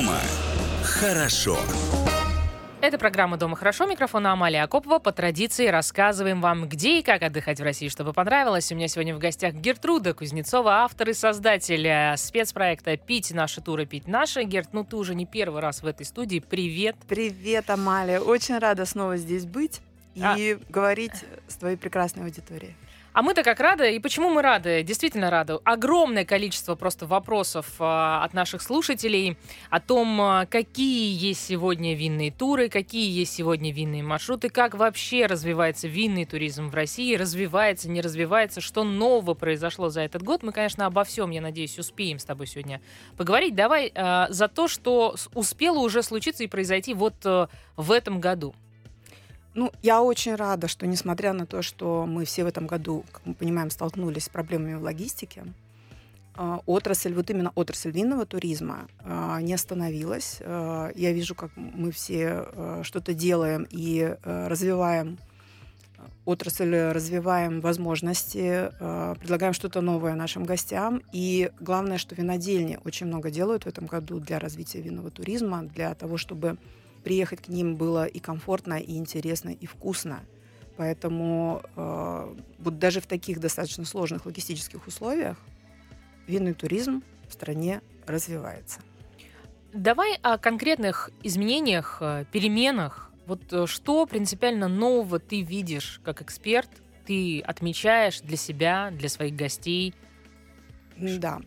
Дома хорошо. Это программа «Дома хорошо». Микрофон Амалия Акопова. По традиции рассказываем вам, где и как отдыхать в России, чтобы понравилось. У меня сегодня в гостях Гертруда Кузнецова, автор и создатель э, спецпроекта «Пить наши туры, пить наши». Герт, ну ты уже не первый раз в этой студии. Привет. Привет, Амалия. Очень рада снова здесь быть и а... говорить с твоей прекрасной аудиторией. А мы-то как рады. И почему мы рады? Действительно рады. Огромное количество просто вопросов э, от наших слушателей о том, э, какие есть сегодня винные туры, какие есть сегодня винные маршруты, как вообще развивается винный туризм в России, развивается, не развивается, что нового произошло за этот год. Мы, конечно, обо всем, я надеюсь, успеем с тобой сегодня поговорить. Давай э, за то, что успело уже случиться и произойти вот э, в этом году. Ну, я очень рада, что несмотря на то, что мы все в этом году, как мы понимаем, столкнулись с проблемами в логистике, а, отрасль, вот именно отрасль винного туризма а, не остановилась. А, я вижу, как мы все что-то делаем и развиваем отрасль, развиваем возможности, предлагаем что-то новое нашим гостям. И главное, что винодельни очень много делают в этом году для развития винного туризма, для того, чтобы приехать к ним было и комфортно, и интересно, и вкусно. Поэтому э, вот даже в таких достаточно сложных логистических условиях винный туризм в стране развивается. Давай о конкретных изменениях, э, переменах. Вот э, что принципиально нового ты видишь как эксперт, ты отмечаешь для себя, для своих гостей? Да.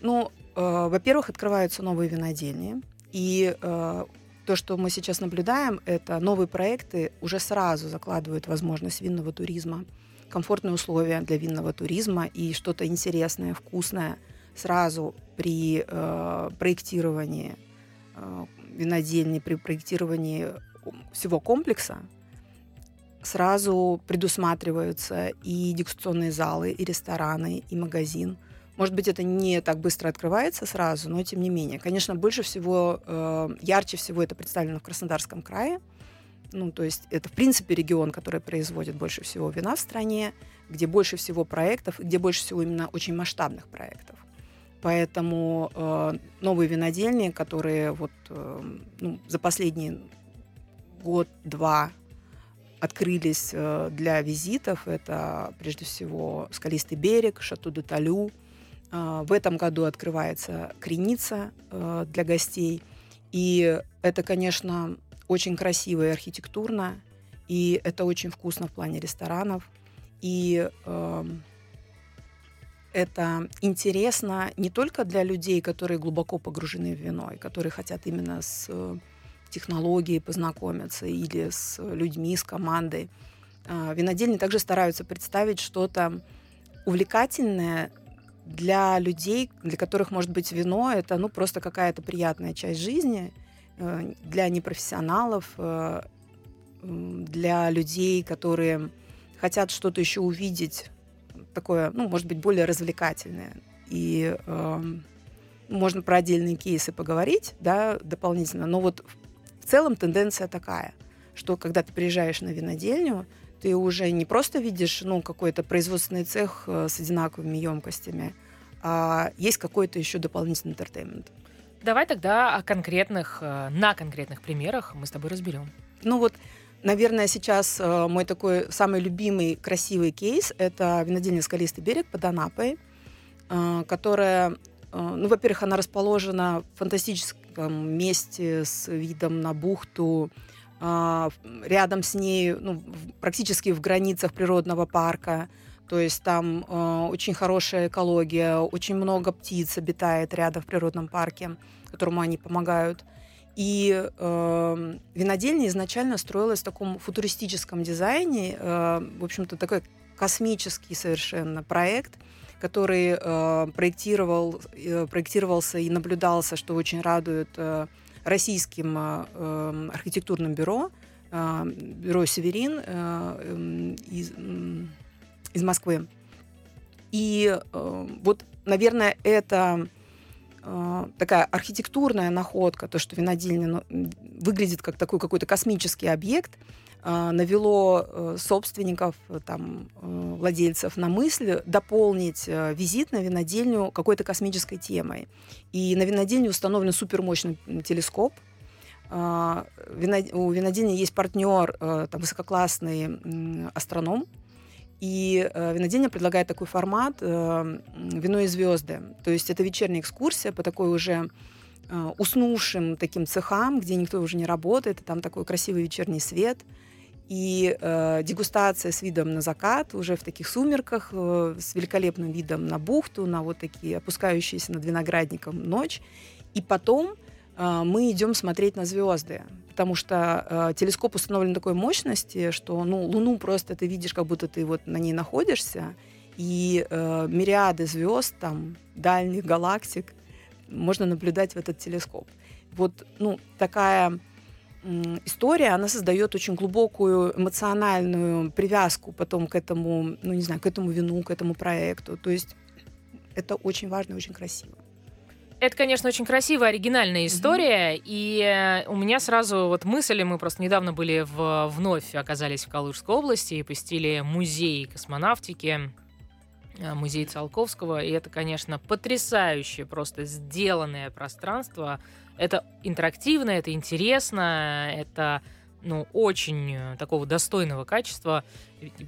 Ну, э, во-первых, открываются новые винодельни. И э, то, что мы сейчас наблюдаем, это новые проекты уже сразу закладывают возможность винного туризма, комфортные условия для винного туризма и что-то интересное, вкусное сразу при э, проектировании э, винодельни, при проектировании всего комплекса сразу предусматриваются и дегустационные залы, и рестораны, и магазин – может быть, это не так быстро открывается сразу, но тем не менее. Конечно, больше всего, э, ярче всего это представлено в Краснодарском крае. Ну, то есть это, в принципе, регион, который производит больше всего вина в стране, где больше всего проектов, где больше всего именно очень масштабных проектов. Поэтому э, новые винодельни, которые вот э, ну, за последний год-два открылись э, для визитов, это прежде всего «Скалистый берег», «Шато де Талю», а, в этом году открывается Креница э, для гостей. И это, конечно, очень красиво и архитектурно, и это очень вкусно в плане ресторанов. И э, это интересно не только для людей, которые глубоко погружены в вино, и которые хотят именно с э, технологией познакомиться или с людьми, с командой. Э, винодельни также стараются представить что-то увлекательное для людей, для которых, может быть, вино это ну, просто какая-то приятная часть жизни, э, для непрофессионалов, э, для людей, которые хотят что-то еще увидеть, такое, ну, может быть, более развлекательное. И э, можно про отдельные кейсы поговорить, да, дополнительно. Но вот в целом тенденция такая, что когда ты приезжаешь на винодельню, ты уже не просто видишь ну, какой-то производственный цех э, с одинаковыми емкостями, а есть какой-то еще дополнительный entertainment. Давай тогда о конкретных, э, на конкретных примерах мы с тобой разберем. Ну вот, наверное, сейчас э, мой такой самый любимый красивый кейс – это винодельня «Скалистый берег» под Анапой, которая, ну, во-первых, она расположена в фантастическом месте с видом на бухту, рядом с ней, ну, практически в границах природного парка. То есть там э, очень хорошая экология, очень много птиц обитает рядом в природном парке, которому они помогают. И э, винодельня изначально строилась в таком футуристическом дизайне, э, в общем-то такой космический совершенно проект, который э, проектировал, э, проектировался и наблюдался, что очень радует э, российским э, эм, архитектурным бюро, э, бюро «Северин» э, из, из Москвы. И вот, наверное, это такая архитектурная находка, то, что винодельня ну, выглядит как такой какой-то космический объект, э, навело э, собственников, там, владельцев на мысль дополнить визит на винодельню какой-то космической темой. И на винодельне установлен супермощный телескоп. У винодельни есть партнер, там, высококлассный астроном, и э, винодельня предлагает такой формат э, «Вино и звезды». То есть это вечерняя экскурсия по такой уже э, уснувшим таким цехам, где никто уже не работает, и там такой красивый вечерний свет. И э, дегустация с видом на закат, уже в таких сумерках, э, с великолепным видом на бухту, на вот такие опускающиеся над виноградником ночь. И потом э, мы идем смотреть на звезды потому что э, телескоп установлен такой мощности, что ну, Луну просто ты видишь, как будто ты вот на ней находишься, и э, мириады звезд, там, дальних галактик можно наблюдать в этот телескоп. Вот ну, такая история, она создает очень глубокую эмоциональную привязку потом к этому, ну не знаю, к этому вину, к этому проекту. То есть это очень важно и очень красиво. Это, конечно, очень красивая, оригинальная история. Mm-hmm. И э, у меня сразу вот мысли, мы просто недавно были в, вновь оказались в Калужской области и посетили музей космонавтики, музей Циолковского. И это, конечно, потрясающее просто сделанное пространство. Это интерактивно, это интересно, это ну, очень э, такого достойного качества.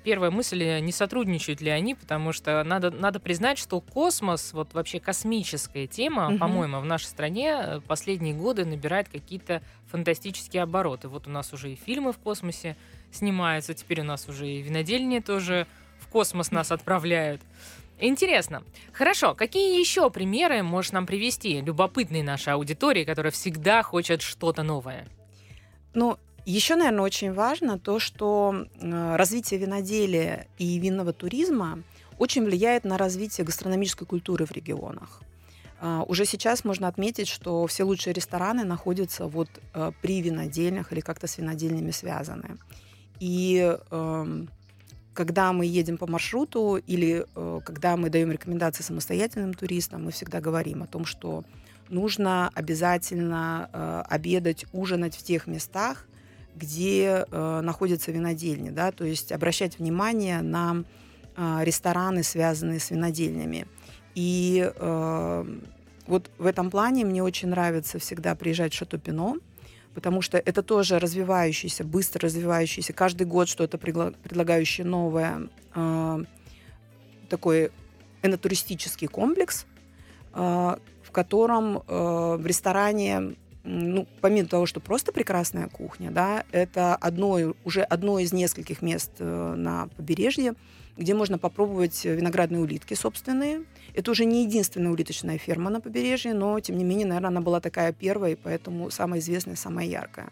Первая мысль, э, не сотрудничают ли они, потому что надо, надо признать, что космос, вот вообще космическая тема, угу. по-моему, в нашей стране э, последние годы набирает какие-то фантастические обороты. Вот у нас уже и фильмы в космосе снимаются, теперь у нас уже и винодельни тоже космос нас отправляют. Интересно. Хорошо, какие еще примеры можешь нам привести, любопытные нашей аудитории, которая всегда хочет что-то новое? Ну, еще, наверное, очень важно то, что э, развитие виноделия и винного туризма очень влияет на развитие гастрономической культуры в регионах. А, уже сейчас можно отметить, что все лучшие рестораны находятся вот э, при винодельнях или как-то с винодельнями связаны. И эм, когда мы едем по маршруту или э, когда мы даем рекомендации самостоятельным туристам, мы всегда говорим о том, что нужно обязательно обедать, ужинать в тех местах, где э, находятся винодельни, да, то есть обращать внимание на э, рестораны, связанные с винодельнями. И э, вот в этом плане мне очень нравится всегда приезжать в Шато Пино, потому что это тоже развивающийся, быстро развивающийся, каждый год что-то предлагающее новое, э, такой энотуристический комплекс, э, в котором э, в ресторане ну, помимо того, что просто прекрасная кухня, да, это одно, уже одно из нескольких мест э, на побережье, где можно попробовать виноградные улитки собственные. Это уже не единственная улиточная ферма на побережье, но, тем не менее, наверное, она была такая первая, и поэтому самая известная, самая яркая.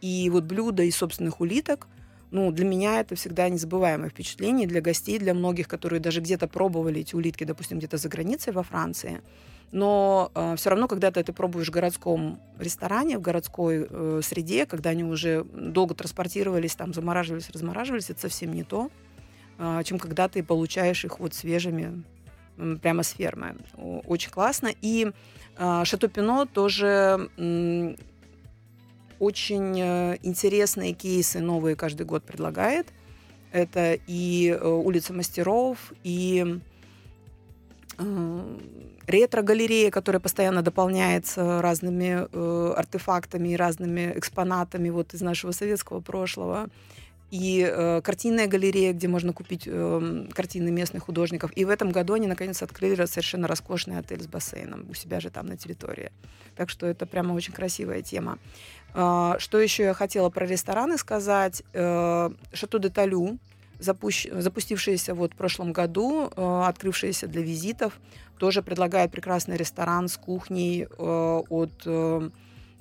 И вот блюдо из собственных улиток, ну, для меня это всегда незабываемое впечатление, для гостей, для многих, которые даже где-то пробовали эти улитки, допустим, где-то за границей во Франции – но э, все равно, когда ты это пробуешь в городском ресторане, в городской э, среде, когда они уже долго транспортировались, там замораживались, размораживались, это совсем не то, э, чем когда ты получаешь их вот свежими э, прямо с фермы. Очень классно. И э, Шато Пино тоже э, очень интересные кейсы новые каждый год предлагает. Это и э, улица мастеров, и ретро-галерея, которая постоянно дополняется разными э, артефактами и разными экспонатами вот из нашего советского прошлого. И э, картинная галерея, где можно купить э, картины местных художников. И в этом году они наконец открыли совершенно роскошный отель с бассейном у себя же там на территории. Так что это прямо очень красивая тема. Э, что еще я хотела про рестораны сказать? Э, Шато де Талю, запущ... запустившаяся вот в прошлом году, э, открывшаяся для визитов, тоже предлагает прекрасный ресторан с кухней э, от э,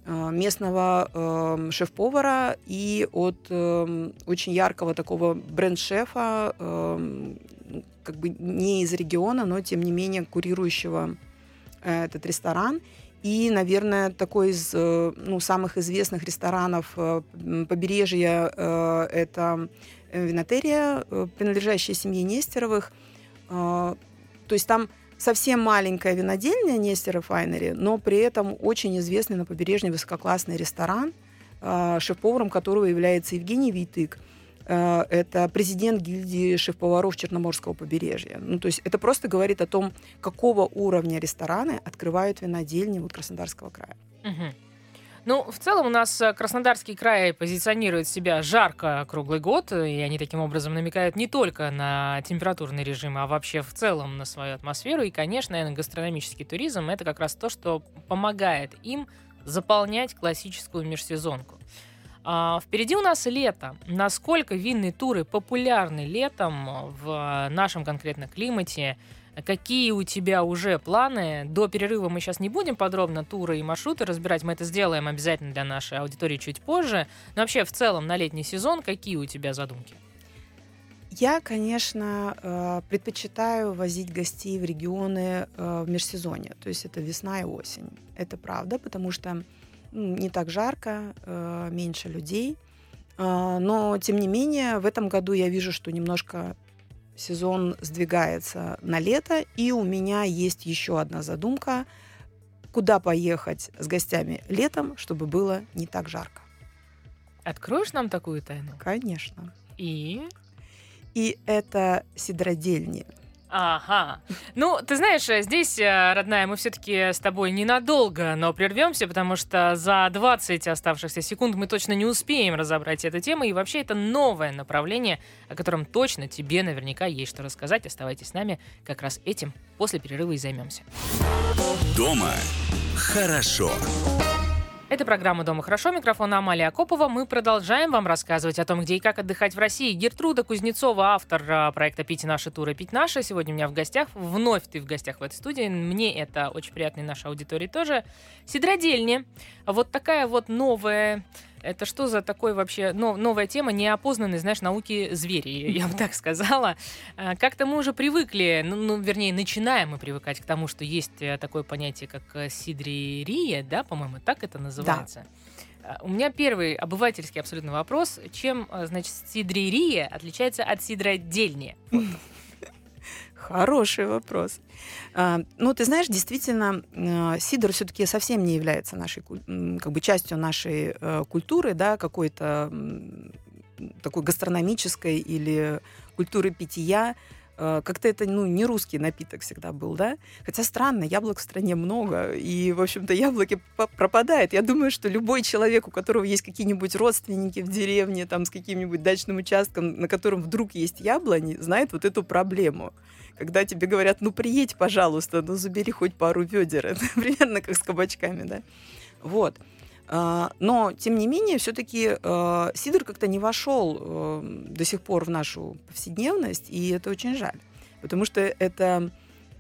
э местного э, шеф-повара и от э, очень яркого такого бренд-шефа, э, как бы не из региона, но тем не менее курирующего э, этот ресторан. И, наверное, такой из э, ну, самых известных ресторанов побережья это винотерия, принадлежащая семье Нестеровых. То есть там совсем маленькая винодельня Нестер Файнери, но при этом очень известный на побережье высококлассный ресторан, э, шеф-поваром которого является Евгений Витык. Э, это президент гильдии шеф-поваров Черноморского побережья. Ну, то есть это просто говорит о том, какого уровня рестораны открывают винодельни вот Краснодарского края. Угу. Ну, в целом у нас э, Краснодарский край позиционирует себя жарко круглый год, и они таким образом намекают не только на температурный режим, а вообще в целом на свою атмосферу. И, конечно, гастрономический туризм — это как раз то, что помогает им заполнять классическую межсезонку. А, впереди у нас лето. Насколько винные туры популярны летом в нашем конкретно климате? Какие у тебя уже планы? До перерыва мы сейчас не будем подробно туры и маршруты разбирать. Мы это сделаем обязательно для нашей аудитории чуть позже. Но вообще в целом на летний сезон какие у тебя задумки? Я, конечно, э, предпочитаю возить гостей в регионы э, в межсезонье, то есть это весна и осень. Это правда, потому что не так жарко, э, меньше людей. Но, тем не менее, в этом году я вижу, что немножко сезон сдвигается на лето, и у меня есть еще одна задумка, куда поехать с гостями летом, чтобы было не так жарко. Откроешь нам такую тайну? Конечно. И? И это сидродельни. Ага. Ну, ты знаешь, э, здесь, э, родная, мы все-таки с тобой ненадолго, но прервемся, потому что за 20 оставшихся секунд мы точно не успеем разобрать эту тему. И вообще это новое направление, о котором точно тебе наверняка есть что рассказать. Оставайтесь с нами, как раз этим после перерыва и займемся. Дома хорошо. Это программа «Дома хорошо». Микрофон Амалия Акопова. Мы продолжаем вам рассказывать о том, где и как отдыхать в России. Гертруда Кузнецова, автор а, проекта «Пить наши туры, пить наши». Сегодня у меня в гостях. Вновь ты в гостях в этой студии. Мне это очень приятно и нашей аудитории тоже. Сидродельня. Вот такая вот новая это что за такой вообще но, новая тема, неопознанной, знаешь, науки звери, я бы так сказала. А, как-то мы уже привыкли, ну, ну, вернее, начинаем мы привыкать к тому, что есть э, такое понятие, как э, сидрерия, да, по-моему, так это называется. Да. У меня первый обывательский абсолютно вопрос. Чем, э, значит, сидрерия отличается от сидродельни? Хороший вопрос. А, ну, ты знаешь, действительно, а, сидр все-таки совсем не является нашей, как бы частью нашей э, культуры, да, какой-то такой гастрономической или культуры питья. Э, как-то это, ну, не русский напиток всегда был, да? Хотя странно, яблок в стране много, и, в общем-то, яблоки пропадают. Я думаю, что любой человек, у которого есть какие-нибудь родственники в деревне, там, с каким-нибудь дачным участком, на котором вдруг есть яблони, знает вот эту проблему. Когда тебе говорят, ну, приедь, пожалуйста, ну, забери хоть пару ведер. Это примерно как с кабачками, да? Вот. А, но, тем не менее, все-таки э, сидр как-то не вошел э, до сих пор в нашу повседневность, и это очень жаль. Потому что это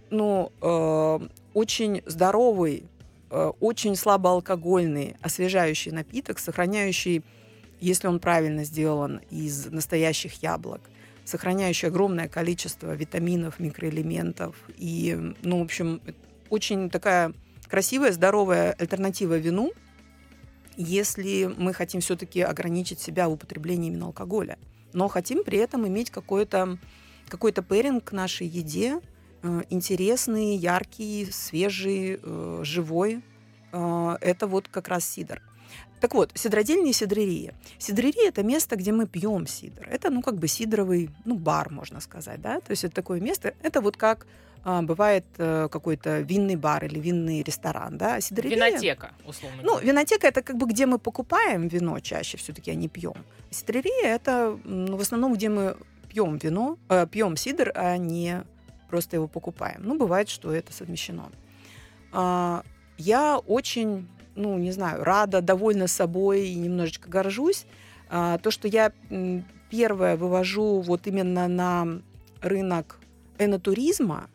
ну, э, очень здоровый, очень слабоалкогольный, освежающий напиток, сохраняющий, если он правильно сделан, из настоящих яблок, сохраняющий огромное количество витаминов, микроэлементов. И, ну, в общем, очень такая красивая, здоровая альтернатива вину – если мы хотим все-таки ограничить себя в употреблении именно алкоголя, но хотим при этом иметь какой-то какой-то пэринг к нашей еде, э, интересный, яркий, свежий, э, живой. Э, это вот как раз сидр. Так вот, сидродельня и сидрерия. Сидрерия – это место, где мы пьем сидр. Это, ну, как бы сидровый, ну, бар, можно сказать, да? То есть это такое место, это вот как а, бывает э, какой-то винный бар или винный ресторан, да, а. Винотека, условно Ну, винотека — это как бы где мы покупаем вино чаще все-таки, а не пьем. Сидрерия — это ну, в основном, где мы пьем вино, э, пьем сидр, а не просто его покупаем. Ну, бывает, что это совмещено. Э, я очень, ну, не знаю, рада, довольна собой и немножечко горжусь. Э, то, что я первое вывожу вот именно на рынок энотуризма,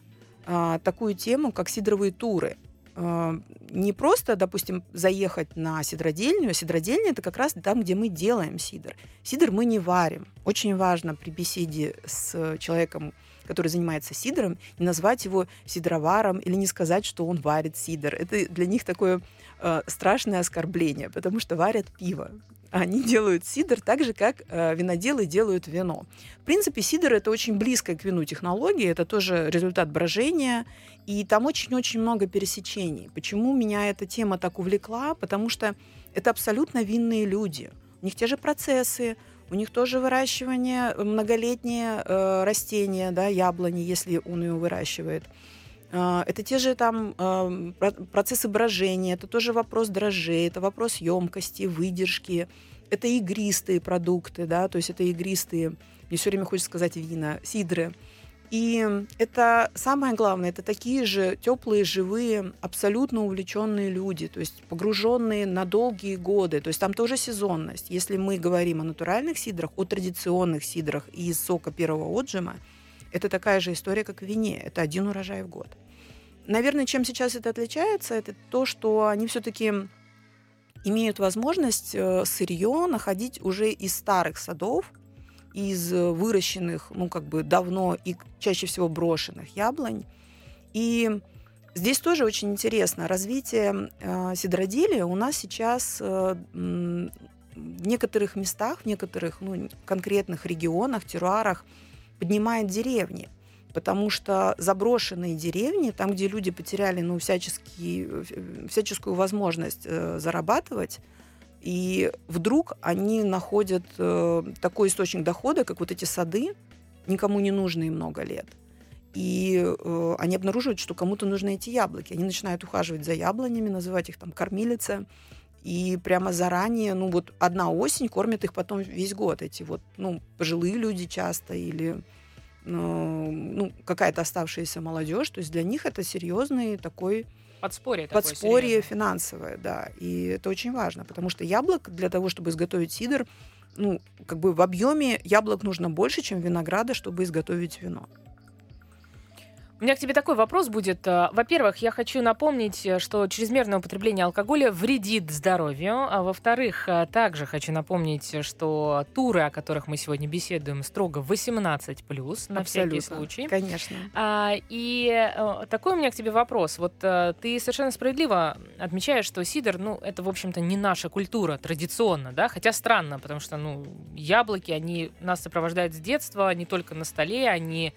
а, такую тему, как сидровые туры. А, не просто, допустим, заехать на сидродельню. Сидродельня – это как раз там, где мы делаем сидр. Сидр мы не варим. Очень важно при беседе с человеком, который занимается сидром, не назвать его сидроваром или не сказать, что он варит сидр. Это для них такое э, страшное оскорбление, потому что варят пиво. Они делают сидр так же, как э, виноделы делают вино. В принципе, сидр это очень близкая к вину технология, это тоже результат брожения, и там очень-очень много пересечений. Почему меня эта тема так увлекла? Потому что это абсолютно винные люди. У них те же процессы, у них тоже выращивание, многолетние э, растения, да, яблони, если он ее выращивает. Э, это те же там процессы брожения, это тоже вопрос дрожжей, это вопрос емкости, выдержки, это игристые продукты, да, то есть это игристые, мне все время хочется сказать вина, сидры. И это самое главное, это такие же теплые, живые, абсолютно увлеченные люди, то есть погруженные на долгие годы. То есть там тоже сезонность. Если мы говорим о натуральных сидрах, о традиционных сидрах из сока первого отжима, это такая же история, как в вине. Это один урожай в год. Наверное, чем сейчас это отличается, это то, что они все-таки имеют возможность э, сырье находить уже из старых садов, из выращенных, ну, как бы давно и чаще всего брошенных яблонь. И здесь тоже очень интересно. Развитие э, сидроделия у нас сейчас э, в некоторых местах, в некоторых ну, конкретных регионах, теруарах поднимает деревни. Потому что заброшенные деревни, там, где люди потеряли ну, всяческие, всяческую возможность э, зарабатывать, и вдруг они находят э, такой источник дохода, как вот эти сады, никому не нужные много лет. И э, они обнаруживают, что кому-то нужны эти яблоки. Они начинают ухаживать за яблонями, называть их там кормилица. И прямо заранее, ну вот одна осень кормит их потом весь год. Эти вот, ну, пожилые люди часто или э, ну, какая-то оставшаяся молодежь. То есть для них это серьезный такой Подспорье Подспорье серьезное. финансовое, да. И это очень важно, потому что яблок для того, чтобы изготовить сидр, ну, как бы в объеме яблок нужно больше, чем винограда, чтобы изготовить вино. У меня к тебе такой вопрос будет. Э, во-первых, я хочу напомнить, э, что чрезмерное употребление алкоголя вредит здоровью. А во-вторых, э, также хочу напомнить, что туры, о которых мы сегодня беседуем, строго 18+, на Абсолютно. всякий случай. Конечно. А, и такой у меня к тебе вопрос. Вот ты совершенно справедливо отмечаешь, что сидр, ну, это, в общем-то, не наша культура традиционно, да? Хотя странно, потому что, ну, яблоки, они нас сопровождают с детства, не только на столе, они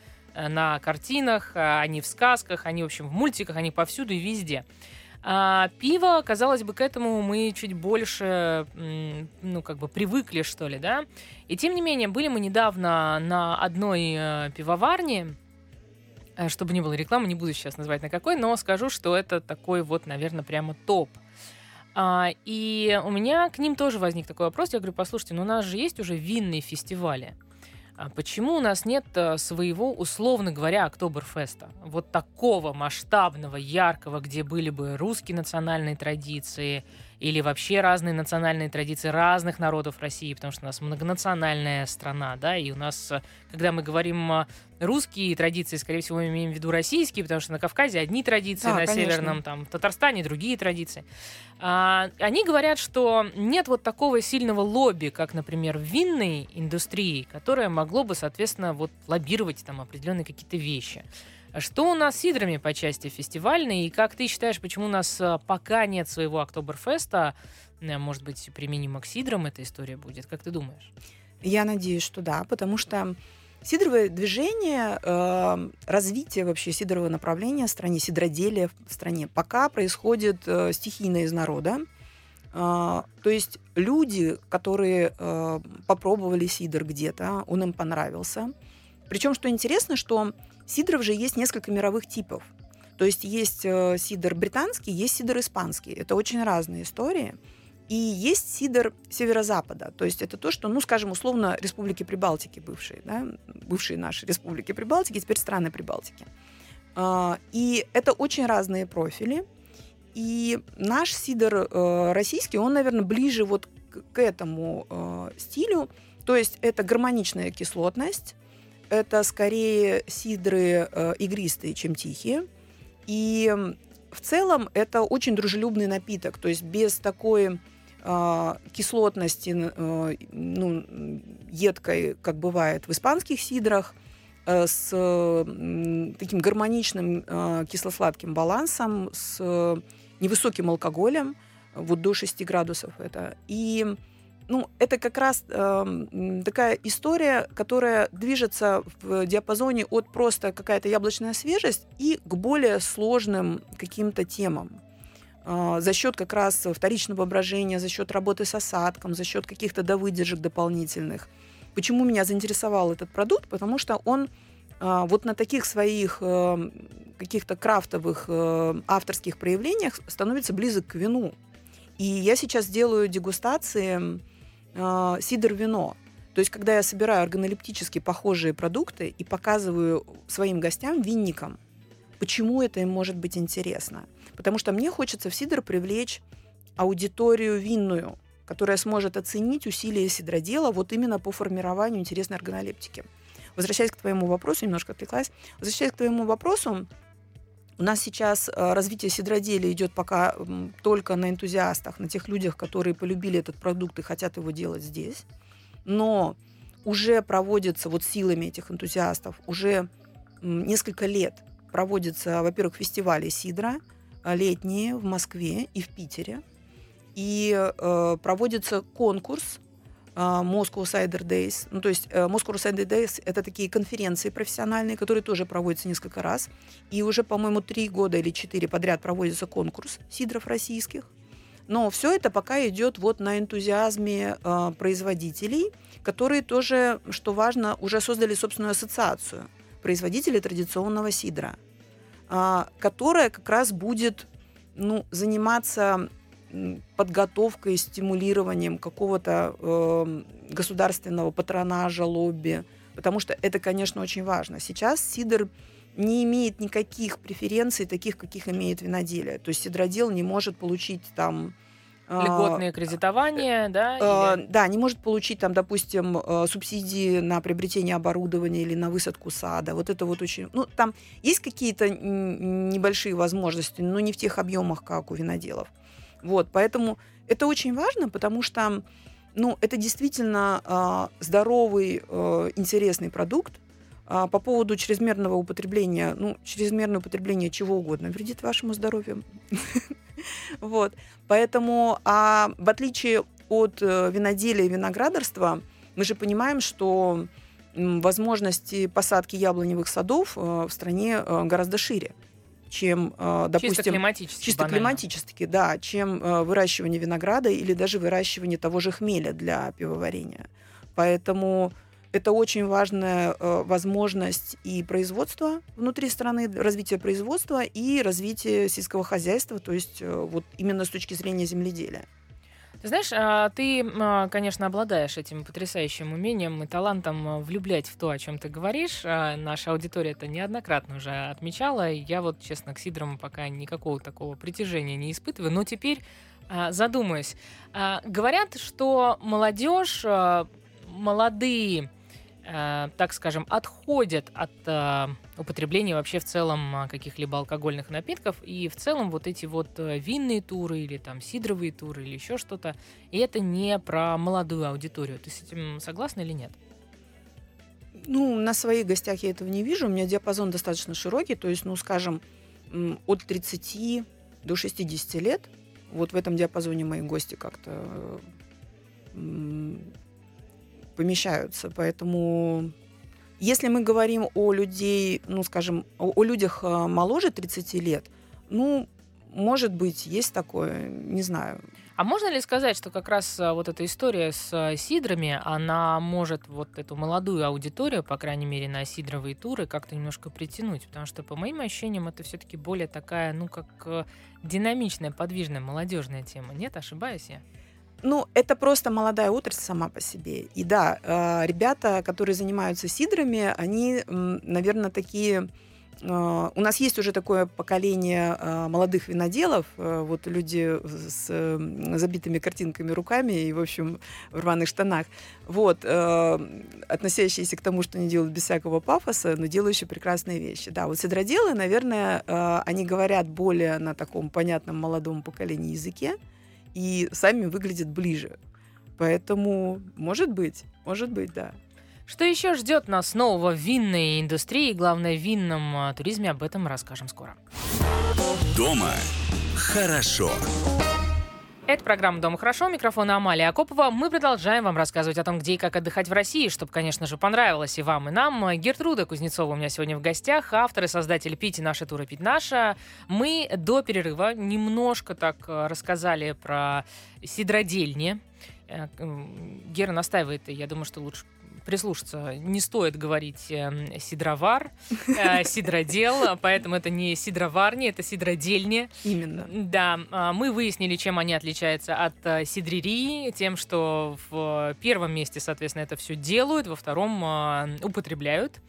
на картинах, а они в сказках, они, в общем, в мультиках, они повсюду и везде. А пиво, казалось бы, к этому мы чуть больше, ну, как бы привыкли, что ли, да? И тем не менее, были мы недавно на одной э, пивоварне, э, чтобы не было рекламы, не буду сейчас называть на какой, но скажу, что это такой вот, наверное, прямо топ. А, и у меня к ним тоже возник такой вопрос. Я говорю, послушайте, ну у нас же есть уже винные фестивали. А почему у нас нет э, своего, условно говоря, Октоберфеста? Вот такого масштабного, яркого, где были бы русские национальные традиции или вообще разные национальные традиции разных народов России, потому что у нас многонациональная страна, да, и у нас, э, когда мы говорим э, русские традиции, скорее всего, мы имеем в виду российские, потому что на Кавказе одни традиции, да, на конечно. Северном, там, Татарстане другие традиции. А, они говорят, что нет вот такого сильного лобби, как, например, в винной индустрии, которое могло бы, соответственно, вот лоббировать там определенные какие-то вещи. Что у нас с сидрами по части фестивальной? И как ты считаешь, почему у нас а, пока нет своего Октоберфеста? Э, может быть, применимо к сидрам эта история будет? Как ты думаешь? Я надеюсь, что да, потому что Сидоровое движение, э, развитие вообще сидорового направления в стране, сидроделия в стране пока происходит э, стихийно из народа. Э, то есть люди, которые э, попробовали сидр где-то, он им понравился. Причем, что интересно, что сидров же есть несколько мировых типов. То есть есть э, сидр британский, есть сидр испанский. Это очень разные истории. И есть сидр северо-запада. То есть это то, что, ну, скажем, условно, республики Прибалтики бывшие, да, бывшие наши республики Прибалтики, теперь страны Прибалтики. А, и это очень разные профили. И наш сидр э, российский, он, наверное, ближе вот к этому э, стилю. То есть это гармоничная кислотность, это скорее сидры э, игристые, чем тихие. И в целом это очень дружелюбный напиток, то есть без такой э, кислотности, э, ну, едкой, как бывает в испанских сидрах, э, с э, таким гармоничным э, кисло-сладким балансом, с невысоким алкоголем, вот до 6 градусов это. И ну, это как раз э, такая история, которая движется в диапазоне от просто какая-то яблочная свежесть и к более сложным каким-то темам. Э, за счет как раз вторичного брожения, за счет работы с осадком, за счет каких-то довыдержек дополнительных. Почему меня заинтересовал этот продукт? Потому что он э, вот на таких своих э, каких-то крафтовых э, авторских проявлениях становится близок к вину. И я сейчас делаю дегустации э, сидр-вино. То есть, когда я собираю органолептически похожие продукты и показываю своим гостям, винникам, почему это им может быть интересно. Потому что мне хочется в сидр привлечь аудиторию винную, которая сможет оценить усилия сидродела вот именно по формированию интересной органолептики. Возвращаясь к твоему вопросу, немножко отвлеклась, возвращаясь к твоему вопросу, у нас сейчас э, развитие сидроделия идет пока только на энтузиастах, на тех людях, которые полюбили этот продукт и хотят его делать здесь. Но уже проводится вот силами этих энтузиастов, уже несколько лет проводятся, во-первых, фестивали сидра летние в Москве и в Питере. И э, проводится конкурс Moscow Cider Days. Ну, то есть э, Moscow Cider Days — это такие конференции профессиональные, которые тоже проводятся несколько раз. И уже, по-моему, три года или четыре подряд проводится конкурс сидров российских. Но все это пока идет вот на энтузиазме э, производителей, которые тоже, что важно, уже создали собственную ассоциацию производителей традиционного сидра, э, которая как раз будет ну, заниматься подготовкой, стимулированием какого-то э, государственного патронажа, лобби, потому что это, конечно, очень важно. Сейчас сидр не имеет никаких преференций, таких, каких имеет виноделие. То есть сидродел не может получить там а, Льготное кредитование, э, да? Э, или... Да, не может получить там, допустим, э, субсидии на приобретение оборудования или на высадку сада. Вот это вот очень... Ну, там есть какие-то небольшие возможности, но не в тех объемах, как у виноделов. Вот, поэтому это очень важно, потому что ну, это действительно э, здоровый, э, интересный продукт. А по поводу чрезмерного употребления, ну, чрезмерное употребление чего угодно вредит вашему здоровью. Вот. Поэтому, а в отличие от э, виноделия и виноградарства, мы же понимаем, что возможности посадки яблоневых садов э, в стране э, гораздо шире чем, э, допустим... Чисто климатически. Чисто банально. климатически, да, чем э, выращивание винограда или даже выращивание того же хмеля для пивоварения. Поэтому это очень важная э, возможность и производства внутри страны, развития производства и развития сельского хозяйства, то есть вот именно с точки зрения земледелия. Ты знаешь, а, ты, а, конечно, обладаешь этим потрясающим умением и талантом а, влюблять в то, о чем ты говоришь. Наша аудитория это неоднократно уже отмечала. Я вот, честно, к сидрам пока никакого такого притяжения не испытываю. Но теперь задумаюсь. Говорят, что молодежь, молодые Э, так скажем, отходят от э, употребления вообще в целом э, каких-либо алкогольных напитков, и в целом вот эти вот винные туры или там сидровые туры или еще что-то, и это не про молодую аудиторию. Ты с этим согласна или нет? Ну, на своих гостях я этого не вижу. У меня диапазон достаточно широкий, то есть, ну, скажем, от 30 до 60 лет. Вот в этом диапазоне мои гости как-то помещаются. Поэтому если мы говорим о людей, ну, скажем, о, о людях э, моложе 30 лет, ну, может быть, есть такое, не знаю. А можно ли сказать, что как раз э, вот эта история с э, сидрами, она может вот эту молодую аудиторию, по крайней мере, на сидровые туры как-то немножко притянуть? Потому что, по моим ощущениям, это все-таки более такая, ну, как динамичная, подвижная, молодежная тема. Нет, ошибаюсь я? Ну, это просто молодая отрасль сама по себе. И да, э, ребята, которые занимаются сидрами, они, наверное, такие... Э, у нас есть уже такое поколение э, молодых виноделов, вот люди с забитыми картинками руками и, в общем, в рваных штанах, вот, относящиеся к тому, что они делают без всякого пафоса, но делающие прекрасные вещи. Да, вот сидроделы, наверное, они говорят более на таком понятном молодом поколении языке, и сами выглядят ближе. Поэтому, может быть, может быть, да. Что еще ждет нас нового в винной индустрии, главное, в винном а, туризме, об этом расскажем скоро. Дома хорошо. Это программа «Дома хорошо». Микрофон Амалия Акопова. Мы продолжаем вам рассказывать о том, где и как отдыхать в России, чтобы, конечно же, понравилось и вам, и нам. Гертруда Кузнецова у меня сегодня в гостях, автор и создатель «Пить наши туры, пить наша». Мы до перерыва немножко так э, рассказали про сидродельни. Э, Гера настаивает, и я думаю, что лучше прислушаться. Не стоит говорить э, сидровар, э, сидродел, поэтому это не сидроварни, это сидродельни. Именно. Да, э, мы выяснили, чем они отличаются от э, сидрерии, тем, что в первом месте, соответственно, это все делают, во втором э, употребляют.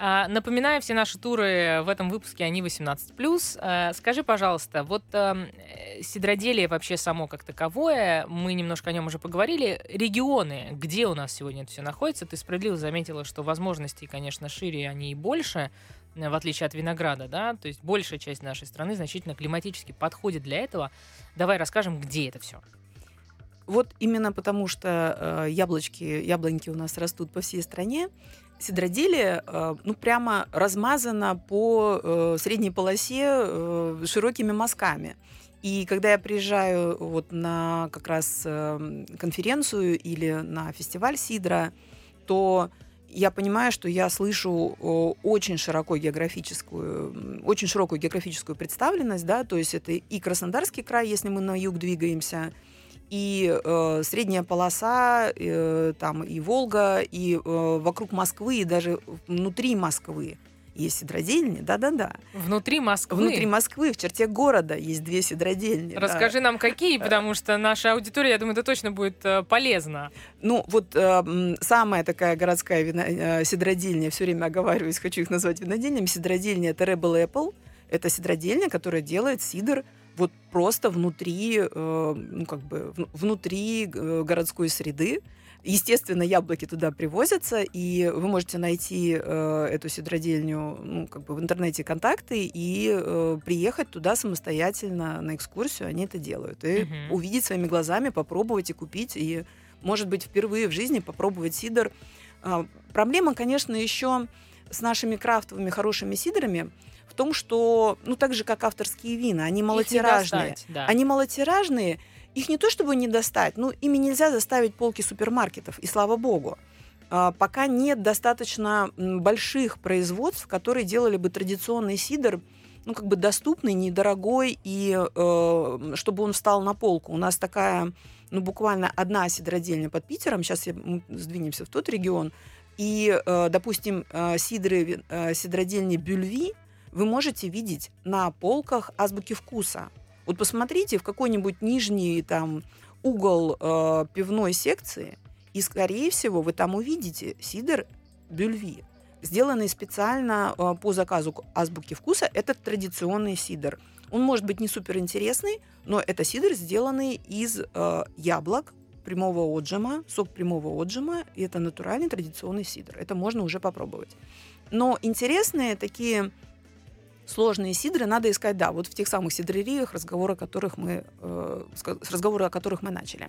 А, напоминаю, все наши туры в этом выпуске, они 18+. А, скажи, пожалуйста, вот э, сидроделие вообще само как таковое, мы немножко о нем уже поговорили. Регионы, где у нас сегодня это все находится, ты справедливо заметила, что возможностей, конечно, шире, они и больше, в отличие от винограда, да, то есть большая часть нашей страны значительно климатически подходит для этого. Давай расскажем, где это все. Вот именно потому, что э, яблочки, яблоньки у нас растут по всей стране, сидроделие э, ну, прямо размазано по э, средней полосе э, широкими мазками. И когда я приезжаю вот на как раз конференцию или на фестиваль Сидра, то я понимаю, что я слышу очень широко географическую, очень широкую географическую представленность, да, то есть это и Краснодарский край, если мы на юг двигаемся, и э, средняя полоса, э, там и Волга, и э, вокруг Москвы, и даже внутри Москвы есть сидродельни, да-да-да. Внутри Москвы? Внутри Москвы, в черте города есть две сидродельни. Расскажи да. нам, какие, потому что наша аудитория, я думаю, это точно будет э, полезно. Ну, вот э, самая такая городская вино, э, сидродельня, все время оговариваюсь, хочу их назвать винодельнями, сидродельня это Rebel Apple, это сидродельня, которая делает сидр вот просто внутри, э, ну, как бы внутри э, городской среды. Естественно, яблоки туда привозятся, и вы можете найти э, эту сидродельню ну, как бы в интернете контакты и э, приехать туда самостоятельно на экскурсию. Они это делают. И угу. увидеть своими глазами, попробовать и купить. И, может быть, впервые в жизни попробовать сидр. Э, проблема, конечно, еще с нашими крафтовыми хорошими сидрами – том, что, ну, так же, как авторские вина, они малотиражные. Достать, да. Они малотиражные, их не то чтобы не достать, но ими нельзя заставить полки супермаркетов, и слава богу. А, пока нет достаточно больших производств, которые делали бы традиционный сидр, ну, как бы доступный, недорогой, и э, чтобы он встал на полку. У нас такая, ну, буквально одна сидродельня под Питером, сейчас я, мы сдвинемся в тот регион, и, э, допустим, э, сидры, э, сидродельни Бюльви, вы можете видеть на полках азбуки вкуса. Вот посмотрите в какой-нибудь нижний там угол э, пивной секции, и, скорее всего, вы там увидите сидр бюльви, сделанный специально э, по заказу азбуки вкуса. Это традиционный сидр. Он может быть не супер интересный, но это сидр, сделанный из э, яблок, прямого отжима, сок прямого отжима, и это натуральный традиционный сидр. Это можно уже попробовать. Но интересные такие сложные сидры надо искать, да, вот в тех самых сидрериях, разговоры о которых мы, э, с разговора о которых мы начали.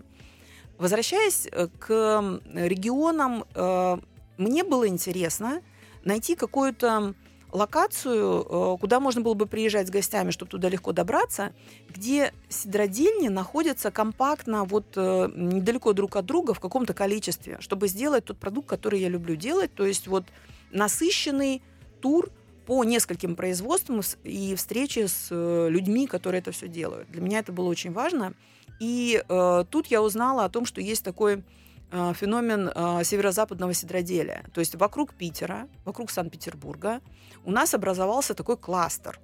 Возвращаясь э, к регионам, э, мне было интересно найти какую-то локацию, э, куда можно было бы приезжать с гостями, чтобы туда легко добраться, где сидродельни находятся компактно, вот э, недалеко друг от друга в каком-то количестве, чтобы сделать тот продукт, который я люблю делать, то есть вот насыщенный тур по нескольким производствам и встречи с э, людьми, которые это все делают. Для меня это было очень важно. И э, тут я узнала о том, что есть такой э, феномен э, северо-западного сидроделия. То есть вокруг Питера, вокруг Санкт-Петербурга у нас образовался такой кластер.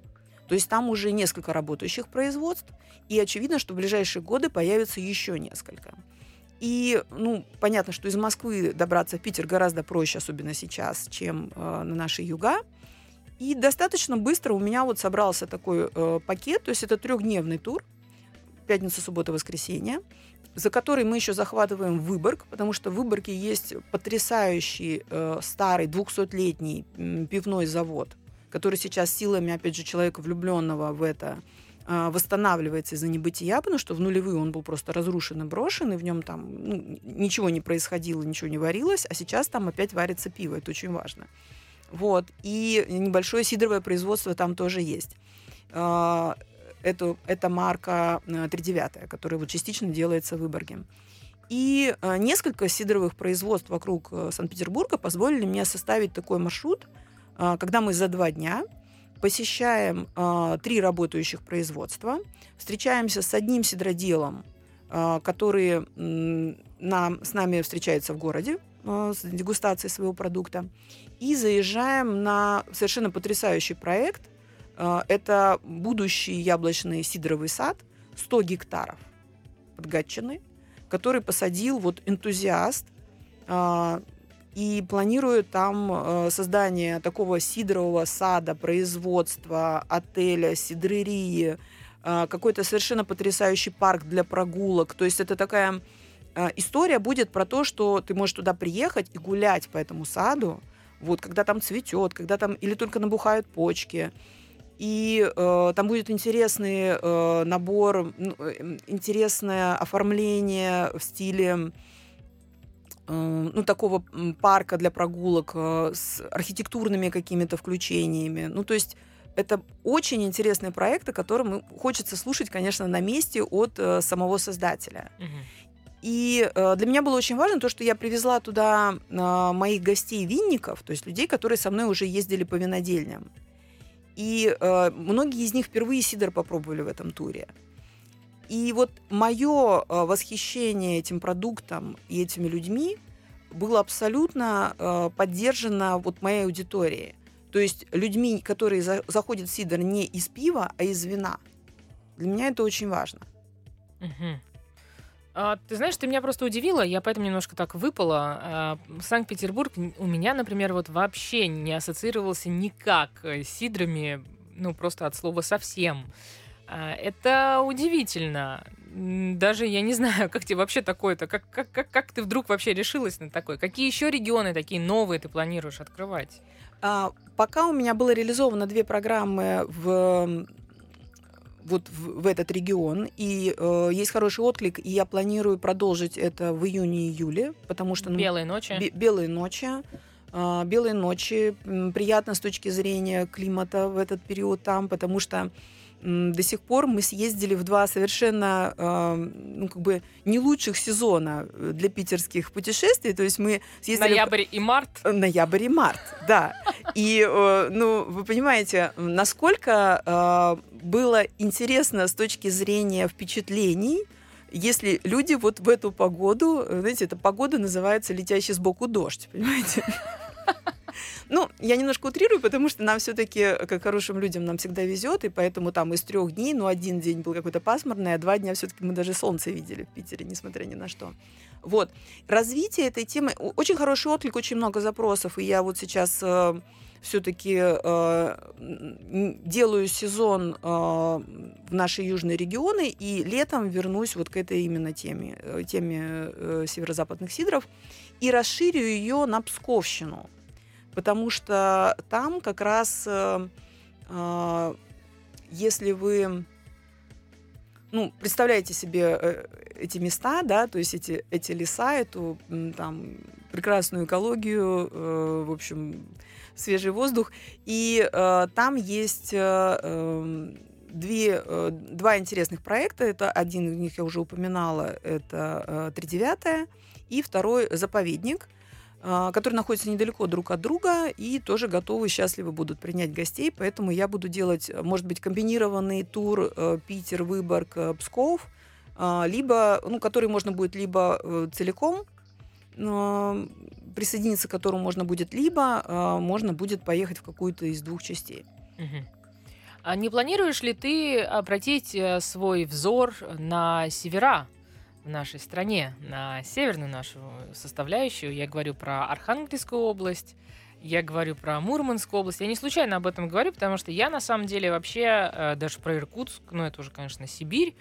То есть там уже несколько работающих производств, и очевидно, что в ближайшие годы появится еще несколько. И, ну, понятно, что из Москвы добраться в Питер гораздо проще, особенно сейчас, чем э, на наши юга. И достаточно быстро у меня вот собрался такой э, пакет, то есть это трехдневный тур, пятница, суббота, воскресенье, за который мы еще захватываем Выборг, потому что в Выборге есть потрясающий э, старый 200-летний э, пивной завод, который сейчас силами, опять же, человека влюбленного в это э, восстанавливается из-за небытия, потому что в нулевые он был просто разрушен и брошен, и в нем там ну, ничего не происходило, ничего не варилось, а сейчас там опять варится пиво, это очень важно. Вот. И небольшое сидровое производство там тоже есть. А, это, это марка 39, которая вот частично делается в Выборге. И несколько сидоровых производств вокруг Санкт-Петербурга позволили мне составить такой маршрут, когда мы за два дня посещаем три работающих производства, встречаемся с одним сидроделом, который нам, с нами встречается в городе, Э, с дегустацией своего продукта. И заезжаем на совершенно потрясающий проект. Э, это будущий яблочный сидоровый сад, 100 гектаров под Гатчиной, который посадил вот энтузиаст э, и планирует там создание такого сидорового сада, производства, отеля, сидрерии, какой-то совершенно потрясающий парк для прогулок. То есть это такая история будет про то, что ты можешь туда приехать и гулять по этому саду, вот, когда там цветет, когда там или только набухают почки. И э, там будет интересный э, набор, э, интересное оформление в стиле э, ну, такого парка для прогулок э, с архитектурными какими-то включениями. Ну, то есть это очень интересный проект, о котором хочется слушать, конечно, на месте от самого создателя. Угу. И э, для меня было очень важно то, что я привезла туда э, моих гостей-винников, то есть людей, которые со мной уже ездили по винодельням. И э, многие из них впервые сидор попробовали в этом туре. И вот мое э, восхищение этим продуктом и этими людьми было абсолютно поддержано вот моей аудиторией. То есть людьми, которые за, заходят в сидор не из пива, а из вина. Для меня это очень важно. Угу. А, ты знаешь, ты меня просто удивила, я поэтому немножко так выпала. А, Санкт-Петербург у меня, например, вот вообще не ассоциировался никак с сидрами, ну, просто от слова совсем. А, это удивительно. Даже я не знаю, как тебе вообще такое-то, как, как, как, как ты вдруг вообще решилась на такое? Какие еще регионы такие новые ты планируешь открывать? А, пока у меня было реализовано две программы в вот в, в этот регион. И э, есть хороший отклик, и я планирую продолжить это в июне-июле, потому что... Ну, белые ночи. Бе- белые ночи. Э, белые ночи приятно с точки зрения климата в этот период там, потому что до сих пор мы съездили в два совершенно, э, ну, как бы, не лучших сезона для питерских путешествий. То есть мы съездили... Ноябрь и март? Ноябрь и март, да. И, э, ну, вы понимаете, насколько э, было интересно с точки зрения впечатлений, если люди вот в эту погоду, знаете, эта погода называется летящий сбоку дождь, понимаете? Ну, я немножко утрирую, потому что нам все-таки, как хорошим людям, нам всегда везет, и поэтому там из трех дней, ну, один день был какой-то пасмурный, а два дня все-таки мы даже солнце видели в Питере, несмотря ни на что. Вот. Развитие этой темы, очень хороший отклик, очень много запросов, и я вот сейчас э, все-таки э, делаю сезон э, в наши южные регионы, и летом вернусь вот к этой именно теме, э, теме э, северо-западных сидров, и расширю ее на Псковщину. Потому что там как раз, э, э, если вы ну, представляете себе э, эти места, да, то есть эти, эти леса, эту там прекрасную экологию, э, в общем, свежий воздух. И э, там есть э, эм, две, э, два интересных проекта. Это один из них я уже упоминала, это э, «Тридевятая», и второй «Заповедник», а, которые находятся недалеко друг от друга и тоже готовы, счастливы будут принять гостей. Поэтому я буду делать, может быть, комбинированный тур э, Питер, Выборг, э, Псков, либо, ну, который можно будет либо э, целиком присоединиться к которому можно будет, либо можно будет поехать в какую-то из двух частей. А не планируешь ли ты обратить свой взор на севера в нашей стране, на северную нашу составляющую. Я говорю про Архангельскую область, я говорю про Мурманскую область. Я не случайно об этом говорю, потому что я на самом деле вообще, э, даже про Иркутск, ну это уже, конечно, Сибирь,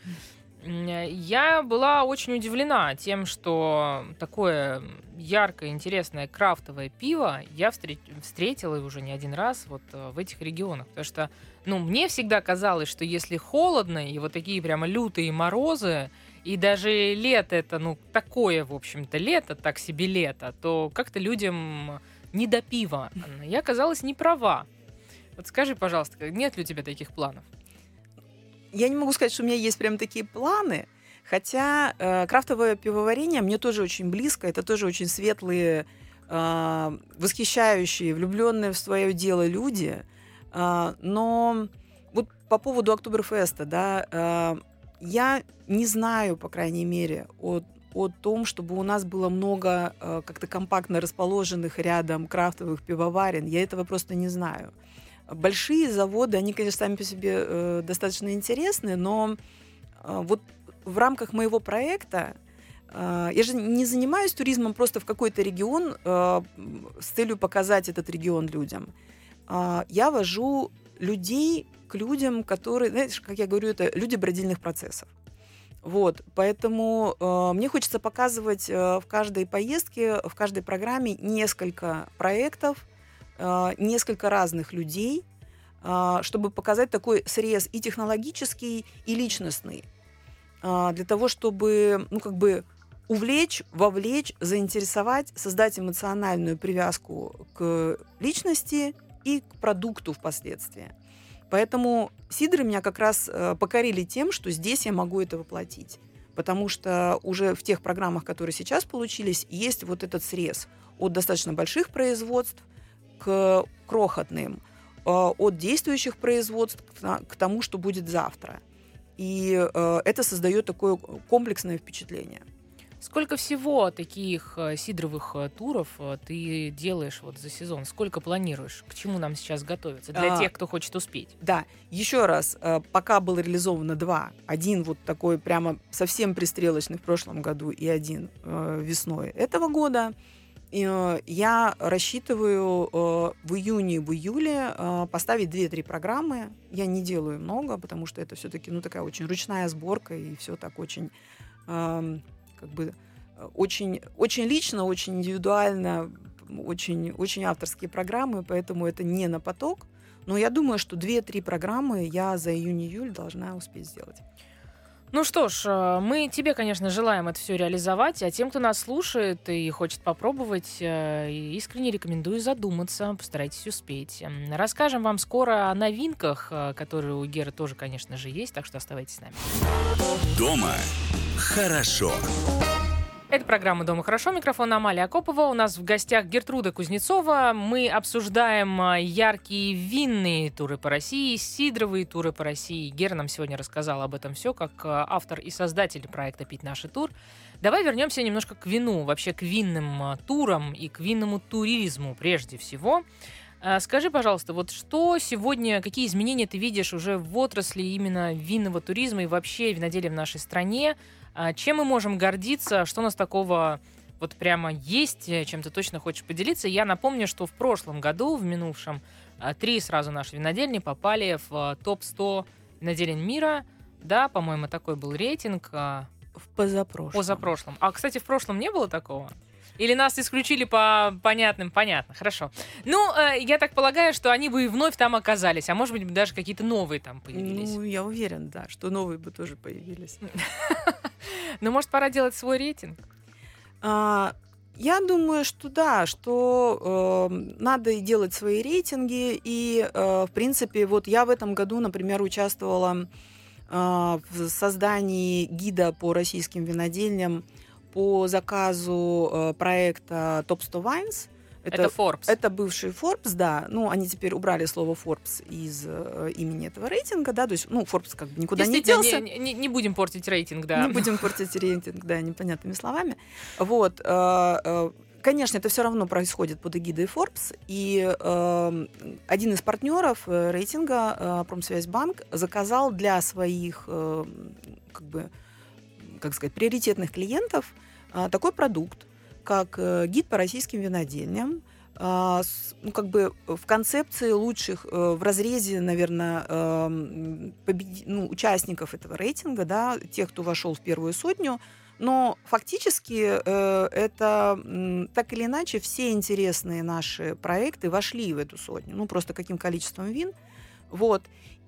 я была очень удивлена тем, что такое яркое, интересное крафтовое пиво я встретила уже не один раз вот э, в этих регионах. Потому что, ну, мне всегда казалось, что если холодно и вот такие прямо лютые морозы, и даже лето это, ну, такое, в общем-то, лето, так себе лето, то как-то людям не до пива. Я оказалась не права. Вот скажи, пожалуйста, нет ли у тебя таких планов? Я не могу сказать, что у меня есть прям такие планы, хотя э, крафтовое пивоварение мне тоже очень близко, это тоже очень светлые, э, восхищающие, влюбленные в свое дело люди, э, но вот по поводу Октоберфеста, да, э, я не знаю, по крайней мере, о, о том, чтобы у нас было много э, как-то компактно расположенных рядом крафтовых пивоварен. Я этого просто не знаю. Большие заводы, они, конечно, сами по себе э, достаточно интересны, но э, вот в рамках моего проекта э, я же не занимаюсь туризмом просто в какой-то регион э, с целью показать этот регион людям. Э, я вожу людей к людям, которые, знаешь, как я говорю, это люди бродильных процессов. Вот, поэтому э, мне хочется показывать э, в каждой поездке, в каждой программе несколько проектов, несколько разных людей, э, чтобы показать такой срез и технологический, и личностный, э, для того, чтобы, ну, как бы увлечь, вовлечь, заинтересовать, создать эмоциональную привязку к личности и к продукту впоследствии. Поэтому сидры меня как раз э, покорили тем, что здесь я могу это воплотить. Потому что уже в тех программах, которые сейчас получились, есть вот этот срез от достаточно больших производств к крохотным, э, от действующих производств к тому, что будет завтра. И э, это создает такое комплексное впечатление. Сколько всего таких э, сидровых туров ты делаешь вот за сезон? Сколько планируешь? К чему нам сейчас готовиться для а, тех, кто хочет успеть? Да, еще раз, пока было реализовано два. Один вот такой прямо совсем пристрелочный в прошлом году и один весной этого года. Я рассчитываю в июне, в июле поставить 2-3 программы. Я не делаю много, потому что это все-таки ну, такая очень ручная сборка и все так очень как бы э, очень, очень лично, очень индивидуально, очень, очень авторские программы, поэтому это не на поток. Но я думаю, что 2-3 программы я за июнь-июль должна успеть сделать. Ну что ж, э, мы тебе, конечно, желаем это все реализовать, а тем, кто нас слушает и хочет попробовать, э, искренне рекомендую задуматься, постарайтесь успеть. Расскажем вам скоро о новинках, которые у Геры тоже, конечно же, есть, так что оставайтесь с нами. Дома хорошо. Это программа «Дома хорошо». Микрофон Амалия Акопова. У нас в гостях Гертруда Кузнецова. Мы обсуждаем а, яркие винные туры по России, сидровые туры по России. Гера нам сегодня рассказала об этом все, как а, автор и создатель проекта «Пить наши тур». Давай вернемся немножко к вину, вообще к винным а, турам и к винному туризму прежде всего. Скажи, пожалуйста, вот что сегодня, какие изменения ты видишь уже в отрасли именно винного туризма и вообще виноделия в нашей стране? А чем мы можем гордиться? Что у нас такого вот прямо есть, э, чем ты точно хочешь поделиться? Я напомню, что в прошлом году, в минувшем, э, три сразу наши винодельни попали в э, топ-100 виноделин мира. Да, по-моему, такой был рейтинг. В позапрошлом. Позапрошлом. А, кстати, в прошлом не было такого? Или нас исключили по понятным? Понятно, хорошо. Ну, э, я так полагаю, что они бы и вновь там оказались, а может быть даже какие-то новые там появились. Ну, я уверен, да, что новые бы тоже появились. Ну, может, пора делать свой рейтинг? А, я думаю, что да, что э, надо и делать свои рейтинги. И, э, в принципе, вот я в этом году, например, участвовала э, в создании гида по российским винодельням по заказу э, проекта Top 100 Wines. Это, это Forbes. Это бывший Forbes, да. Ну, они теперь убрали слово Forbes из э, имени этого рейтинга, да. То есть, ну, Forbes как бы никуда не делся. Не, не, не будем портить рейтинг, да. Не будем портить рейтинг, да, непонятными словами. Вот. Э, э, конечно, это все равно происходит под эгидой Forbes, и э, один из партнеров э, рейтинга, э, Промсвязьбанк, заказал для своих, э, как бы, как сказать, приоритетных клиентов такой продукт, как э, гид по российским винодельням, а, ну, как бы в концепции лучших, э, в разрезе, наверное, эм, победи, ну, участников этого рейтинга, да, тех, кто вошел в первую сотню, но фактически э, это так или иначе все интересные наши проекты вошли в эту сотню, ну просто каким количеством вин, вот.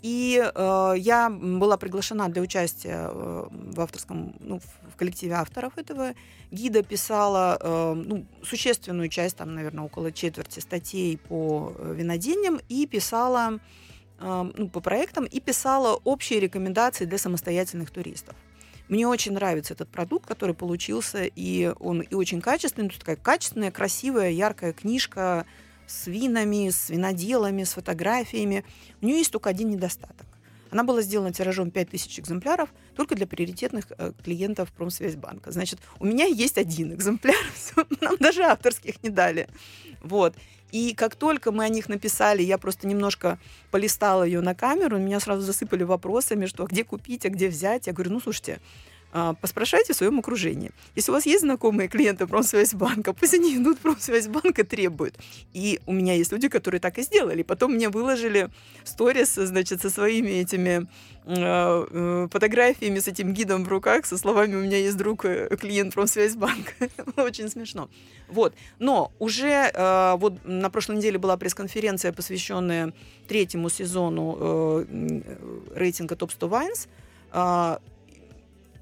И э, я была приглашена для участия э, в авторском, ну, в коллективе авторов этого гида, писала э, ну, существенную часть, там, наверное, около четверти статей по э, винодельням, и писала ну, по проектам и писала общие рекомендации для самостоятельных туристов. Мне очень нравится этот продукт, который получился, и он и очень качественный, такая качественная, красивая, яркая книжка с винами, с виноделами, с фотографиями. У нее есть только один недостаток. Она была сделана тиражом 5000 экземпляров только для приоритетных э, клиентов Промсвязьбанка. Значит, у меня есть один экземпляр, нам даже авторских не дали. Вот. И как только мы о них написали, я просто немножко полистала ее на камеру, меня сразу засыпали вопросами, что а где купить, а где взять. Я говорю, ну слушайте, поспрашайте в своем окружении. Если у вас есть знакомые клиенты Промсвязьбанка, пусть они идут в Промсвязьбанк и требуют. И у меня есть люди, которые так и сделали. Потом мне выложили сторис, значит, со своими этими а, э, фотографиями с этим гидом в руках, со словами «у меня есть друг, э, клиент Промсвязьбанка». Очень смешно. Вот. Но уже э, вот на прошлой неделе была пресс-конференция, посвященная третьему сезону рейтинга Top 100 Wines.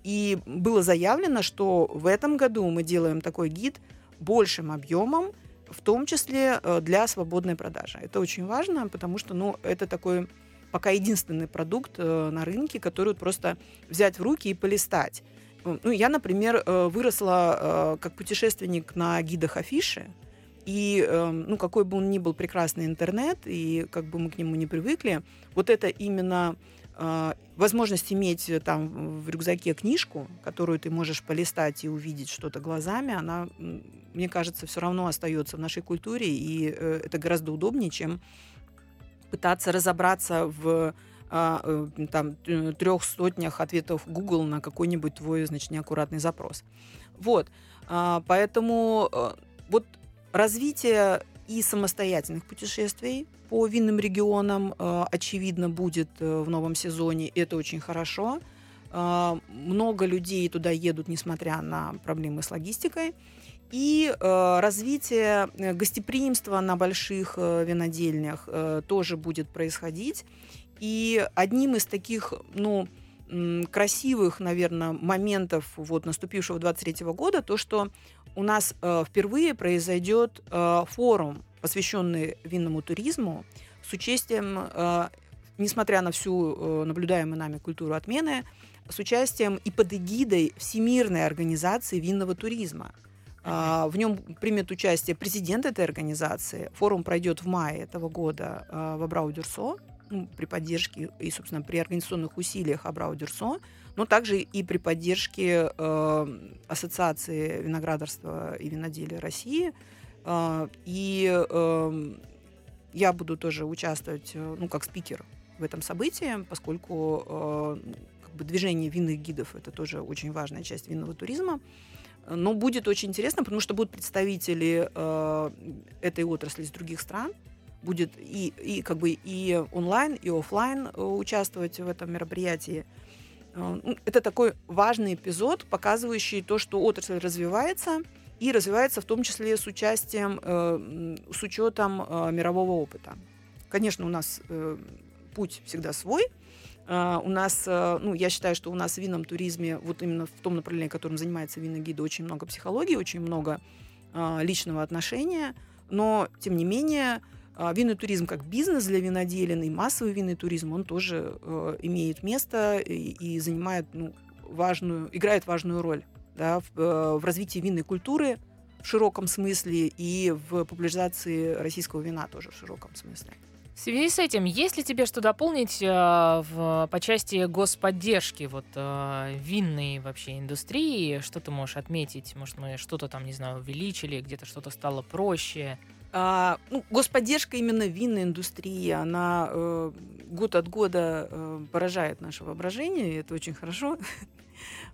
И было заявлено, что в этом году мы делаем такой гид большим объемом, в том числе э, для свободной продажи. Это очень важно, потому что ну, это такой пока единственный продукт э, на рынке, который просто взять в руки и полистать. Ну, я, например, э, выросла как путешественник на гидах афиши, и, ну, какой бы он ни был прекрасный интернет, и как бы мы к нему не привыкли, вот это именно возможность иметь э, там в рюкзаке книжку, которую ты можешь полистать и увидеть что-то глазами, она, мне кажется, все равно остается в нашей культуре, и э, это гораздо удобнее, чем пытаться разобраться в а, э, там трех сотнях ответов Google на какой-нибудь твой, значит, неаккуратный запрос. Вот, а, поэтому вот развитие и самостоятельных путешествий по винным регионам, э, очевидно, будет э, в новом сезоне. Это очень хорошо. Э, много людей туда едут, несмотря на проблемы с логистикой. И развитие гостеприимства на больших винодельнях тоже будет происходить. И одним из таких, ну, красивых, наверное, моментов вот наступившего 23 года, то, что у нас э, впервые произойдет э, форум, посвященный винному туризму, с участием, э, несмотря на всю э, наблюдаемую нами культуру отмены, с участием и под эгидой Всемирной организации винного туризма. Uh, в нем примет участие президент этой организации. Форум пройдет в мае этого года uh, в Абрау-Дюрсо ну, при поддержке и, собственно, при организационных усилиях Абрау-Дюрсо но также и при поддержке э, Ассоциации виноградарства и виноделия России. Э, и э, я буду тоже участвовать, э, ну, как спикер в этом событии, поскольку э, как бы движение винных гидов это тоже очень важная часть винного туризма. Но будет очень интересно, потому что будут представители э, этой отрасли из других стран, будет и, и как бы и онлайн, и офлайн э, участвовать в этом мероприятии. Э, ну, это такой важный эпизод, показывающий то, что отрасль развивается, и развивается в том числе с участием, э, с учетом мирового опыта. Конечно, у нас путь всегда свой. У нас, ну, я считаю, что у нас в винном туризме, вот именно в том направлении, которым занимается винный гид, очень много психологии, очень много личного отношения, но, тем не менее, винный туризм как бизнес для виноделин и массовый винный туризм, он тоже э, имеет место и, и занимает ну, важную, играет важную роль да, в, э, в развитии винной культуры в широком смысле и в популяризации российского вина тоже в широком смысле. В связи с этим, есть ли тебе что дополнить э, в, по части господдержки вот, э, винной вообще индустрии? Что ты можешь отметить? Может, мы что-то там, не знаю, увеличили, где-то что-то стало проще? А, ну, господдержка именно винной индустрии, она э, год от года э, поражает наше воображение, и это очень хорошо.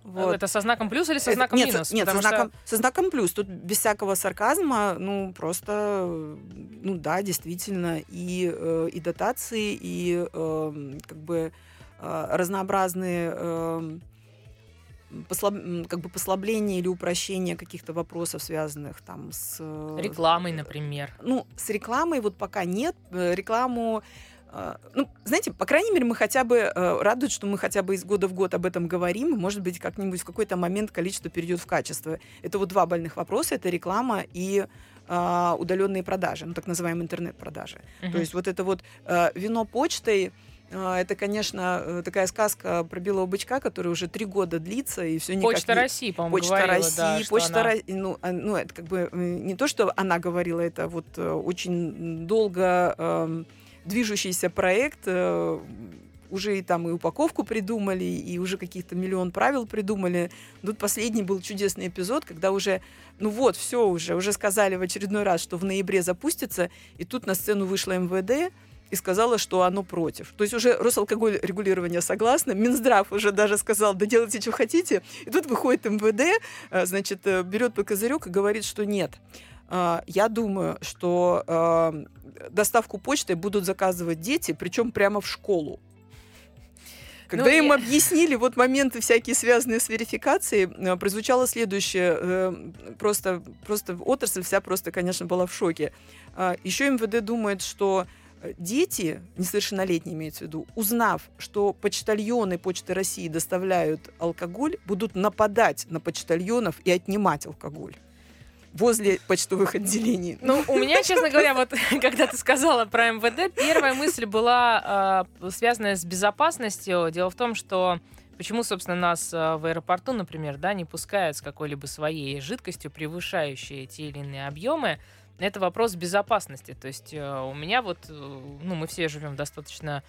Вот. Это со знаком плюс или со знаком нет, минус? Нет, со знаком, что... со знаком плюс. Тут без всякого сарказма, ну, просто, ну да, действительно, и, э, и дотации, и э, как бы э, разнообразные э, послаб, как бы послабление или упрощение каких-то вопросов, связанных там с... Э, рекламой, например. Ну, с рекламой вот пока нет. Э, рекламу э, ну, знаете, по крайней мере, мы хотя бы радует, что мы хотя бы из года в год об этом говорим. Может быть, как-нибудь в какой-то момент количество перейдет в качество. Это вот два больных вопроса: это реклама и удаленные продажи, ну так называемые интернет-продажи. Uh-huh. То есть вот это вот а, вино почтой это, конечно, э, такая сказка про белого бычка, которая уже три года длится, и все никак Почта не... России, по-моему, Почта говорила, России, да, Почта она... России, ну, а, ну, это как бы э, не то, что она говорила, это вот э, очень долго э, движущийся проект, э, уже и там и упаковку придумали, и уже каких-то миллион правил придумали. Тут последний был чудесный эпизод, когда уже, ну вот, все уже, уже сказали в очередной раз, что в ноябре запустится, и тут на сцену вышла МВД, и сказала, что оно против. То есть уже Росалкоголь регулирование согласно, Минздрав уже даже сказал, да делайте, что хотите. И тут выходит МВД, э, значит, э, берет по козырек и говорит, что нет. А, я думаю, что э, доставку почты будут заказывать дети, причем прямо в школу. Когда ну, им я... объяснили вот моменты всякие, связанные с верификацией, прозвучало следующее. Просто, просто отрасль вся просто, конечно, была в шоке. А, Еще МВД думает, что дети, несовершеннолетние имеется в виду, узнав, что почтальоны Почты России доставляют алкоголь, будут нападать на почтальонов и отнимать алкоголь возле почтовых отделений. Ну, у меня, честно говоря, вот когда ты сказала про МВД, первая мысль была э, связанная с безопасностью. Дело в том, что почему, собственно, нас э, в аэропорту, например, да, не пускают с какой-либо своей жидкостью, превышающей те или иные объемы, это вопрос безопасности. То есть э, у меня вот, э, ну, мы все живем достаточно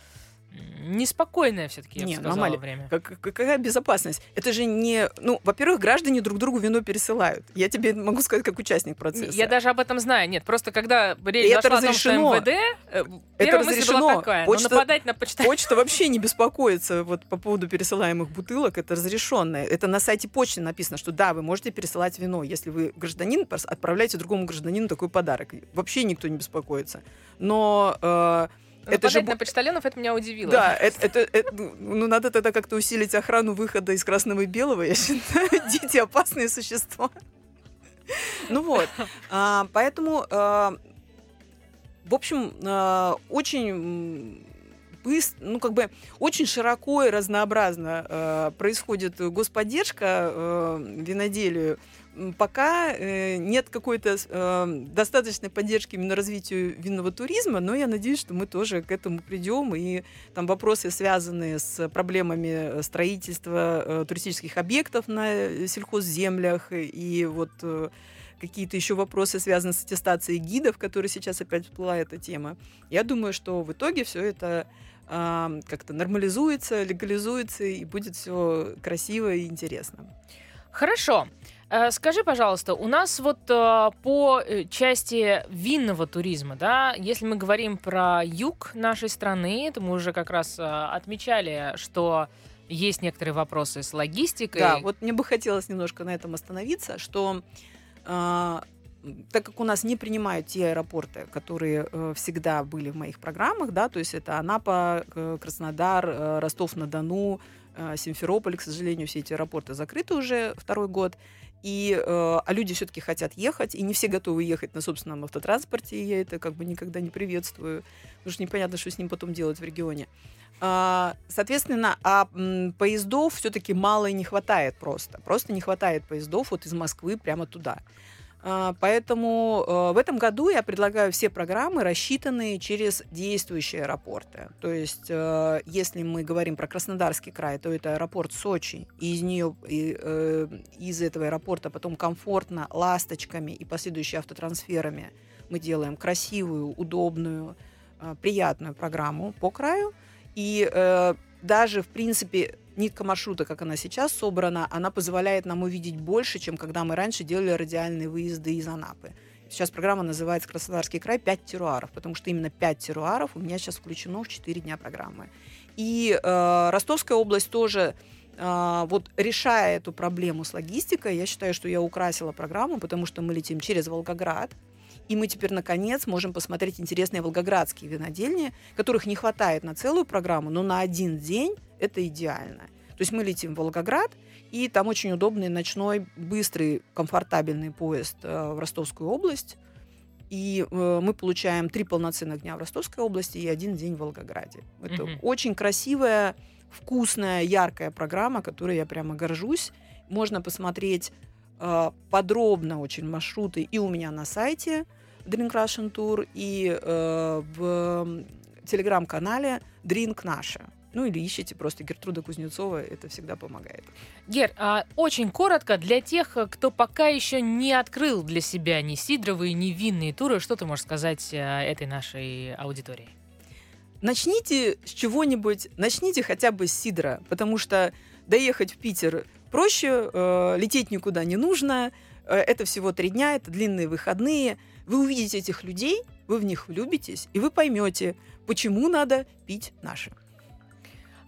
неспокойное все-таки, я Нет, бы сказала, Амалия, время. Как, какая безопасность? Это же не... Ну, во-первых, граждане друг другу вино пересылают. Я тебе могу сказать, как участник процесса. Я даже об этом знаю. Нет, просто когда речь это разрешено. о том, что МВД, э, это разрешено. такая, почта, нападать на почту. Почта вообще не беспокоится вот по поводу пересылаемых бутылок, это разрешенное. Это на сайте почты написано, что да, вы можете пересылать вино. Если вы гражданин, отправляйте другому гражданину такой подарок. Вообще никто не беспокоится. Но... Э, это же на почтальонов это меня удивило. Да, это, это, это, ну надо тогда как-то усилить охрану выхода из красного и белого. Я считаю, дети опасные существа. Ну вот, а, поэтому, а, в общем, а, очень быстро, ну как бы очень широко и разнообразно э, происходит господдержка э, виноделию пока э, нет какой-то э, достаточной поддержки именно развитию винного туризма, но я надеюсь, что мы тоже к этому придем, и там вопросы, связанные с проблемами строительства э, туристических объектов на сельхозземлях, и вот э, какие-то еще вопросы, связанные с аттестацией гидов, которые сейчас опять всплыла эта тема. Я думаю, что в итоге все это э, как-то нормализуется, легализуется, и будет все красиво и интересно. Хорошо. Э, скажи, пожалуйста, у нас вот э, по э, части винного туризма, да, если мы говорим про юг нашей страны, то мы уже как раз отмечали, что есть некоторые вопросы с логистикой. Да, вот мне бы хотелось немножко на этом остановиться, что э, так как у нас не принимают те аэропорты, которые э, всегда были в моих программах, да, то есть это Анапа, э, Краснодар, э, Ростов-на-Дону, э, Симферополь, к сожалению, все эти аэропорты закрыты уже второй год. И, э, а люди все-таки хотят ехать, и не все готовы ехать на собственном автотранспорте, и я это как бы никогда не приветствую, потому что непонятно, что с ним потом делать в регионе. А, соответственно, а м, поездов все-таки мало и не хватает просто. Просто не хватает поездов вот из Москвы прямо туда. А, поэтому э, в этом году я предлагаю все программы, рассчитанные через действующие аэропорты. То есть, э, если мы говорим про Краснодарский край, то это аэропорт Сочи, и из нее, и, э, из этого аэропорта потом комфортно ласточками и последующими автотрансферами мы делаем красивую, удобную, приятную программу по краю. И даже, в принципе, нитка маршрута, как она сейчас собрана, она позволяет нам увидеть больше, чем когда мы раньше делали радиальные выезды из Анапы. Сейчас программа называется «Краснодарский край. 5 теруаров», потому что именно 5 теруаров у меня сейчас включено в 4 дня программы. И э, Ростовская область тоже э, вот решая эту проблему с логистикой, я считаю, что я украсила программу, потому что мы летим через Волгоград, и мы теперь, наконец, можем посмотреть интересные волгоградские винодельни, которых не хватает на целую программу, но на один день это идеально. То есть мы летим в Волгоград, и там очень удобный ночной, быстрый, комфортабельный поезд э, в Ростовскую область. И э, мы получаем три полноценных дня в Ростовской области и один день в Волгограде. Это mm-hmm. очень красивая, вкусная, яркая программа, которой я прямо горжусь. Можно посмотреть э, подробно очень маршруты и у меня на сайте Drink Russian Tour, и э, в телеграм-канале Drink Наша. Ну или ищите просто Гертруда Кузнецова, это всегда помогает. Гер, а очень коротко для тех, кто пока еще не открыл для себя ни сидровые, ни винные туры, что ты можешь сказать э, этой нашей аудитории? Начните с чего-нибудь, начните хотя бы с сидра, потому что доехать в Питер проще, э, лететь никуда не нужно, э, это всего три дня, это длинные выходные. Вы увидите этих людей, вы в них влюбитесь, и вы поймете, почему надо пить наши.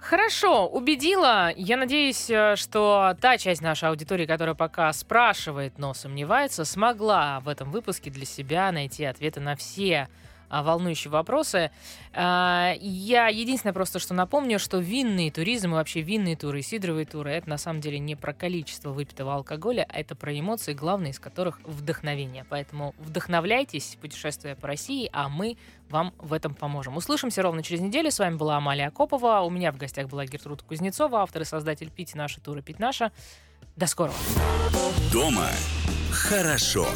Хорошо, убедила. Я надеюсь, э, что та часть нашей аудитории, которая пока спрашивает, но сомневается, смогла в этом выпуске для себя найти ответы на все волнующие вопросы. А, я единственное просто, что напомню, что винный туризм и вообще винные туры, сидровые туры, это на самом деле не про количество выпитого алкоголя, а это про эмоции, главные из которых вдохновение. Поэтому вдохновляйтесь, путешествуя по России, а мы вам в этом поможем. Услышимся ровно через неделю. С вами была Амалия Копова. У меня в гостях была Гертруда Кузнецова, автор и создатель «Пить наши туры, пить наша». До скорого. Дома хорошо.